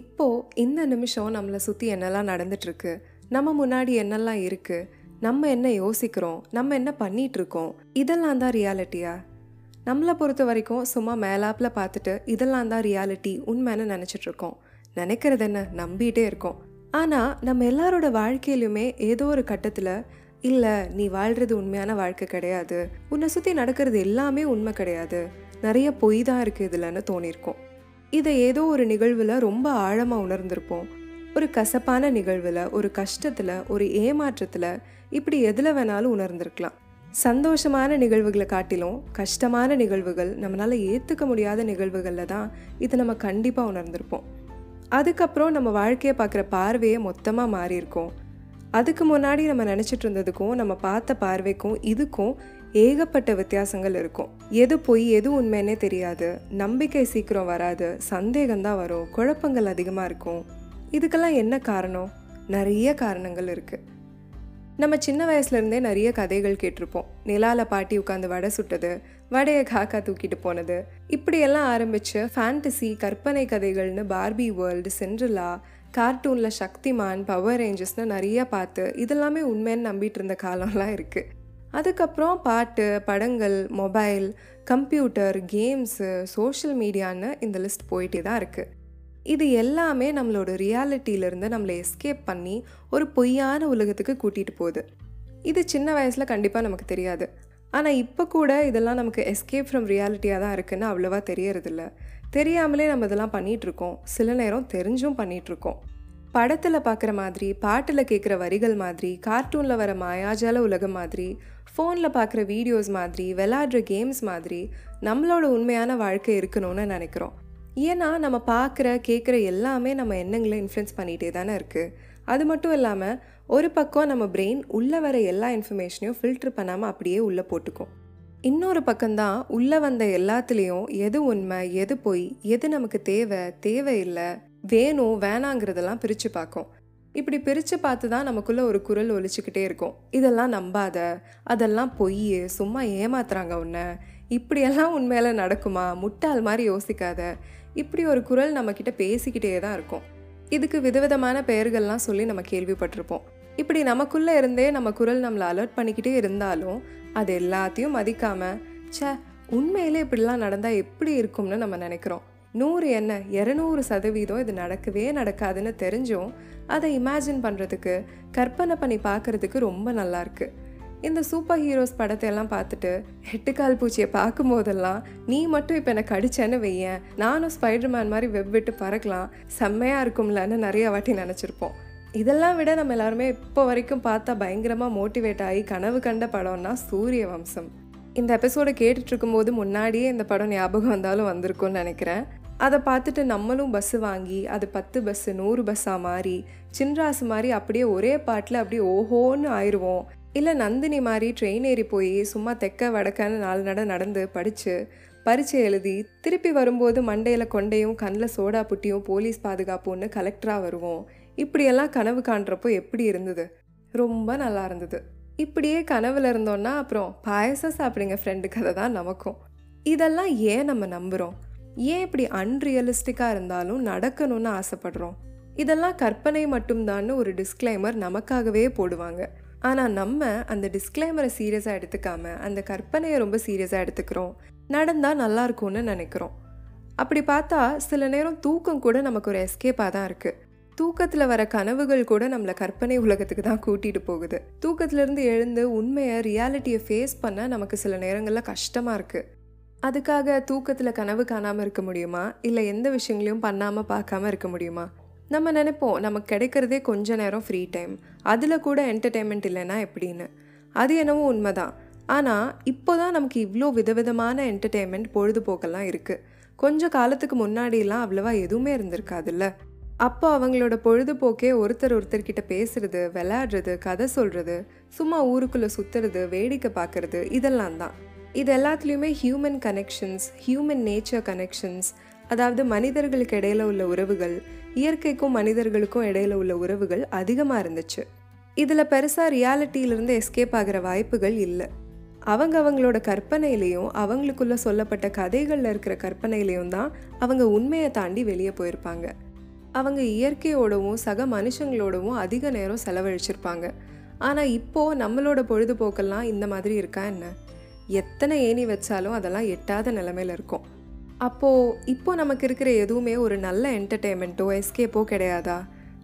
இப்போது இந்த நிமிஷம் நம்மளை சுற்றி என்னெல்லாம் நடந்துட்டுருக்கு? நம்ம முன்னாடி என்னெல்லாம் இருக்குது நம்ம என்ன யோசிக்கிறோம்? நம்ம என்ன பண்ணிகிட்ருக்கோம் இதெல்லாம் தான் ரியாலிட்டியா? நம்மளை பொறுத்த வரைக்கும் சும்மா மேலாப்பில் பார்த்துட்டு இதெல்லாம் தான் ரியாலிட்டி உண்மைன்னு நினச்சிட்ருக்கோம். நினைக்கிறது என்ன? நம்பிகிட்டே இருக்கோம். ஆனால் நம்ம எல்லாரோட வாழ்க்கையிலுமே ஏதோ ஒரு கட்டத்தில் இல்லை நீ வாழ்கிறது உண்மையான வாழ்க்கை கிடையாது. உன்னை சுற்றி நடக்கிறது எல்லாமே உண்மை கிடையாது. நிறைய பொய் தான் இருக்குது இதில்னு தோணியிருக்கோம். இதை ஏதோ ஒரு நிகழ்வில் ரொம்ப ஆழமாக உணர்ந்திருப்போம். ஒரு கசப்பான நிகழ்வில் ஒரு கஷ்டத்தில் ஒரு ஏமாற்றத்தில் இப்படி எதில் வேணாலும் உணர்ந்திருக்கலாம். சந்தோஷமான நிகழ்வுகளை காட்டிலும் கஷ்டமான நிகழ்வுகள் நம்மளால் ஏற்றுக்க முடியாத நிகழ்வுகளில் தான் இதை நம்ம கண்டிப்பாக உணர்ந்திருப்போம். அதுக்கப்புறம் நம்ம வாழ்க்கையை பார்க்குற பார்வையே மொத்தமாக மாறியிருக்கோம். அதுக்கு முன்னாடி நம்ம நினச்சிட்டு இருந்ததுக்கும் நம்ம பார்த்த பார்வைக்கும் இதுக்கும் ஏகப்பட்ட வித்தியாசங்கள் இருக்கும். எது பொய் எது உண்மைன்னே தெரியாது. நம்பிக்கை சீக்கிரம் வராது. சந்தேகம்தான் வரும். குழப்பங்கள் அதிகமாக இருக்கும். இதுக்கெல்லாம் என்ன காரணம்? நிறைய காரணங்கள் இருக்குது நம்ம சின்ன வயசுலேருந்தே நிறைய கதைகள் கேட்டிருப்போம். நிலால பாட்டி உட்காந்து வடை சுட்டது வடையை காக்கா தூக்கிட்டு போனது. இப்படியெல்லாம் ஆரம்பிச்சு ஃபேண்டசி கற்பனை கதைகள்னு பார்பி வேர்ல்டு சென்ட்ரலா கார்ட்டூனில் சக்திமான் பவர் ரேஞ்சஸ்னு நிறைய பார்த்து இதெல்லாமே உண்மைன்னு நம்பிட்டு இருந்த காலம்லாம் இருக்குது அதுக்கப்புறம் பாட்டு படங்கள் மொபைல் கம்ப்யூட்டர் கேம்ஸு சோஷியல் மீடியான்னு இந்த லிஸ்ட் போயிட்டே தான் இருக்குது இது எல்லாமே நம்மளோட ரியாலிட்டியிலேருந்து நம்மளை எஸ்கேப் பண்ணி ஒரு பொய்யான உலகத்துக்கு கூட்டிகிட்டு போகுது. இது சின்ன வயசில் கண்டிப்பாக நமக்கு தெரியாது. ஆனால் இப்போ கூட இதெல்லாம் நமக்கு எஸ்கேப் ஃப்ரம் ரியாலிட்டியாக தான் இருக்குன்னு அவ்வளோவா தெரியறதில்ல. தெரியாமலே நம்ம இதெல்லாம் பண்ணிகிட்ருக்கோம் சில நேரம் தெரிஞ்சும் பண்ணிகிட்ருக்கோம் படத்தில் பார்க்குற மாதிரி பாட்டில் கேட்குற வரிகள் மாதிரி கார்ட்டூனில் வர மாயாஜால உலகம் மாதிரி ஃபோனில் பார்க்குற வீடியோஸ் மாதிரி விளாடுற கேம்ஸ் மாதிரி நம்மளோட உண்மையான வாழ்க்கை இருக்கணும்னு நினைக்கிறோம். ஏன்னா நம்ம பார்க்குற கேட்குற எல்லாமே நம்ம எண்ணங்களை இன்ஃப்ளூயன்ஸ் பண்ணிகிட்டே தானே இருக்குது அது மட்டும் இல்லாமல் ஒரு பக்கம் நம்ம பிரெயின் உள்ளே வர எல்லா இன்ஃபர்மேஷனையும் ஃபில்டர் பண்ணாமல் அப்படியே உள்ளே போட்டுக்கும். இன்னொரு பக்கம்தான் உள்ளே வந்த எல்லாத்துலேயும் எது உண்மை எது பொய் எது நமக்கு தேவை தேவையில்லை வேணும் வேணாங்கிறதெல்லாம் பிரித்து பார்க்கும். இப்படி பிரித்து பார்த்து தான் நமக்குள்ளே ஒரு குரல் ஒலிச்சுக்கிட்டே இருக்கும். இதெல்லாம் நம்பாத அதெல்லாம் பொய் சும்மா ஏமாத்துறாங்க உன்னை. இப்படியெல்லாம் உண்மையில நடக்குமா? முட்டாள் மாதிரி யோசிக்காத. இப்படி ஒரு குரல் நம்மக்கிட்ட பேசிக்கிட்டே தான் இருக்கும். இதுக்கு விதவிதமான பெயர்கள்லாம் சொல்லி நம்ம கேள்விப்பட்டிருப்போம். இப்படி நமக்குள்ளே இருந்தே நம்ம குரல் நம்மளை அலர்ட் பண்ணிக்கிட்டே இருந்தாலும் அது எல்லாத்தையும் மதிக்காமல் ச்சே உண்மையிலே இப்படிலாம் நடந்தால் எப்படி இருக்கும்னு நம்ம நினைக்கிறோம். நூறு என்ன இரநூறு சதவீதம் இது நடக்கவே நடக்காதுன்னு தெரிஞ்சும் அதை இமேஜின் பண்ணுறதுக்கு கற்பனை பண்ணி பார்க்கறதுக்கு ரொம்ப நல்லாயிருக்கு இந்த சூப்பர் ஹீரோஸ் படத்தை எல்லாம் பார்த்துட்டு எட்டுக்கால் பூச்சியை பார்க்கும் போதெல்லாம் நீ மட்டும் இப்போ என்னை கடிச்சேன்னு வையேன் நானும் ஸ்பைடர்மேன் மாதிரி வெப் விட்டு பறக்கலாம் செம்மையாக இருக்கும்லன்னு நிறைய வாட்டி நினச்சிருப்போம். இதெல்லாம் விட நம்ம எல்லாருமே இப்போ வரைக்கும் பார்த்தா பயங்கரமாக மோட்டிவேட் ஆகி கனவு கண்ட படம்னா சூரிய வம்சம். இந்த எபிசோடை கேட்டுட்டு போது முன்னாடியே இந்த படம் ஞாபகம் வந்தாலும் வந்திருக்கும்னு நினைக்கிறேன். அதை பார்த்துட்டு நம்மளும் பஸ்ஸு வாங்கி அது பத்து பஸ்ஸு நூறு பஸ்ஸாக மாறி சின்ராசு மாதிரி அப்படியே ஒரே பாட்டில் அப்படியே ஓஹோன்னு ஆயிடுவோம். இல்லை நந்தினி மாதிரி ட்ரெயின் ஏறி போய் சும்மா தெக்க வடக்கன்னு நாலு நட நடந்து படித்து பரீட்சை எழுதி திருப்பி வரும்போது மண்டையில் கொண்டையும் கண்ணில் சோடா புட்டியும் போலீஸ் பாதுகாப்புன்னு கலெக்டராக வருவோம். இப்படியெல்லாம் கனவு காண்றப்போ எப்படி இருந்தது? ரொம்ப நல்லா இருந்தது. இப்படியே கனவுல இருந்தோன்னா அப்புறம் பாயசம் சாப்பிடுங்க ஃப்ரெண்டு கதை தான் நமக்கும். இதெல்லாம் ஏன் நம்ம நம்புகிறோம் ஏன் இப்படி அன்ரியலிஸ்டிக்காக இருந்தாலும் நடக்கணும்னு ஆசைப்படுறோம்? இதெல்லாம் கற்பனை மட்டும்தான்னு ஒரு டிஸ்க்ளைமர் நமக்காகவே போடுவாங்க. ஆனால் நம்ம அந்த டிஸ்க்ளைமரை சீரியஸாக எடுத்துக்காம அந்த கற்பனையை ரொம்ப சீரியஸாக எடுத்துக்கிறோம். நடந்தால் நல்லாயிருக்கும்னு நினைக்கிறோம். அப்படி பார்த்தா சில நேரம் தூக்கம் கூட நமக்கு ஒரு எஸ்கேப்பாக தான் இருக்குது தூக்கத்தில் வர கனவுகள் கூட நம்மளை கற்பனை உலகத்துக்கு தான் கூட்டிகிட்டு போகுது. தூக்கத்துலேருந்து எழுந்து உண்மையை ரியாலிட்டியை ஃபேஸ் பண்ண நமக்கு சில நேரங்களில் கஷ்டமாக இருக்குது அதுக்காக தூக்கத்தில் கனவு காணாமல் இருக்க முடியுமா? இல்லை எந்த விஷயங்களையும் பண்ணாமல் பார்க்காம இருக்க முடியுமா? நம்ம நினைப்போம் நமக்கு கிடைக்கிறதே கொஞ்ச நேரம் ஃப்ரீ டைம் அதில் கூட என்டர்டெயின்மெண்ட் இல்லைன்னா எப்படின்னு. அது என்னவோ உண்மைதான். ஆனால் இப்போ தான் நமக்கு இவ்வளோ விதவிதமான என்டர்டெயின்மெண்ட் பொழுதுபோக்கெல்லாம் இருக்குது கொஞ்சம் காலத்துக்கு முன்னாடிலாம் அவ்வளவா எதுவுமே இருந்திருக்காதுல்ல. அப்போ அவங்களோட பொழுதுபோக்கே ஒருத்தர் ஒருத்தர்கிட்ட பேசுறது விளையாடுறது கதை சொல்கிறது சும்மா ஊருக்குள்ளே சுற்றுறது வேடிக்கை பார்க்குறது இதெல்லாம் தான். இது எல்லாத்துலேயுமே human connections human nature connections அதாவது மனிதர்களுக்கு இடையில உள்ள உறவுகள் இயற்கைக்கும் மனிதர்களுக்கும் இடையில உள்ள உறவுகள் அதிகமாக இருந்துச்சு. இதில் பெருசாக ரியாலிட்டியிலிருந்து எஸ்கேப் ஆகிற வாய்ப்புகள் இல்லை. அவங்க அவங்களோட கற்பனையிலையும் அவங்களுக்குள்ள சொல்லப்பட்ட கதைகளில் இருக்கிற கற்பனையிலையும் தான் அவங்க உண்மையை தாண்டி வெளியே போயிருப்பாங்க. அவங்க இயற்கையோடவும் சக மனுஷங்களோடவும் அதிக நேரம் செலவழிச்சிருப்பாங்க. ஆனால் இப்போது நம்மளோட பொழுதுபோக்கெல்லாம் இந்த மாதிரி இருக்கா என்ன? எத்தனை ஏணி வச்சாலும் அதெல்லாம் எட்டாத நிலமையில இருக்கும். அப்போது இப்போ நமக்கு இருக்கிற எதுவுமே ஒரு நல்ல என்டர்டெயின்மெண்ட்டோ எஸ்கேப்போ கிடையாதா?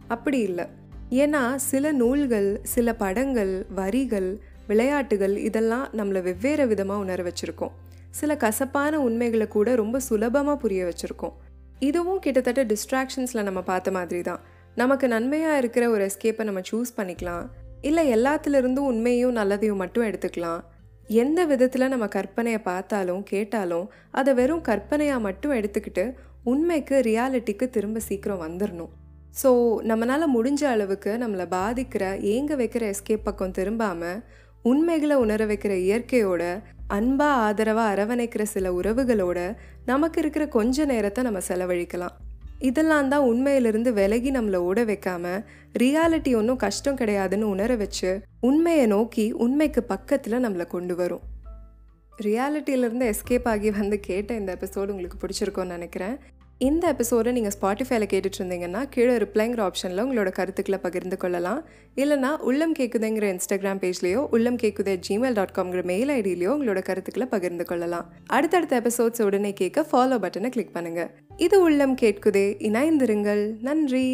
அப்படி இல்லை. ஏன்னா சில நூல்கள் சில படங்கள் வரிகள் விளையாட்டுகள் இதெல்லாம் நம்மளை வெவ்வேறு விதமாக உணர வச்சுருக்கோம். சில கசப்பான உண்மைகளை கூட ரொம்ப சுலபமாக புரிய வச்சுருக்கோம். இதுவும் கிட்டத்தட்ட டிஸ்ட்ராக்ஷன்ஸில் நம்ம பார்த்த மாதிரி தான் நமக்கு நன்மையாக இருக்கிற ஒரு எஸ்கேப்பை நம்ம சூஸ் பண்ணிக்கலாம். இல்லை எல்லாத்துலேருந்தும் உண்மையும் நல்லதையும் மட்டும் எடுத்துக்கலாம். எந்த விதத்தில் நம்ம கற்பனையை பார்த்தாலும் கேட்டாலும் அதை வெறும் கற்பனையாக மட்டும் எடுத்துக்கிட்டு உண்மைக்கு ரியாலிட்டிக்கு திரும்ப சீக்கிரம் வந்துடணும் ஸோ நம்மளால் முடிஞ்ச அளவுக்கு நம்மளை பாதிக்கிற ஏங்க வைக்கிற எஸ்கேப் பக்கம் திரும்பாமல் உண்மைகளை உணர வைக்கிற இயற்கையோட அன்பாக ஆதரவாக அரவணைக்கிற சில உறவுகளோட நமக்கு இருக்கிற கொஞ்ச நேரத்தை நம்ம செலவழிக்கலாம். இதெல்லாம் தான் உண்மையிலிருந்து விலகி நம்மளை ஓட வைக்காம ரியாலிட்டி ஒன்றும் கஷ்டம் கிடையாதுன்னு உணர வச்சு உண்மையை நோக்கி உண்மைக்கு பக்கத்தில் நம்மளை கொண்டு வரும். ரியாலிட்டியிலேருந்து எஸ்கேப் ஆகி வந்து கேட்ட இந்த எபிசோடு உங்களுக்கு பிடிச்சிருக்கோன்னு நினைக்கிறேன். இந்த எபிசோடை நீங்கள் ஸ்பாட்டிஃபைல கேட்டுட்டு இருந்தீங்கன்னா கீழே ரிப்ளைங்கிற ஆப்ஷனில் உங்களோட கருத்துக்களை பகிர்ந்து கொள்ளலாம். இல்லைனா உள்ளம் கேட்குதுங்கிற இன்ஸ்டாகிராம் பேஜ்லேயோ உள்ளம் கேக்குதே ஜிமெயில் டாட் காம்ங்கிற மெயில் ஐடியிலையோ உங்களோட கருத்துக்களை பகிர்ந்து கொள்ளலாம். அடுத்தடுத்த எபிசோட்ஸ் உடனே கேட்க ஃபாலோ பட்டனை கிளிக் பண்ணுங்கள் இது உள்ளம் கேட்குதே இணைந்திருங்கள். நன்றி.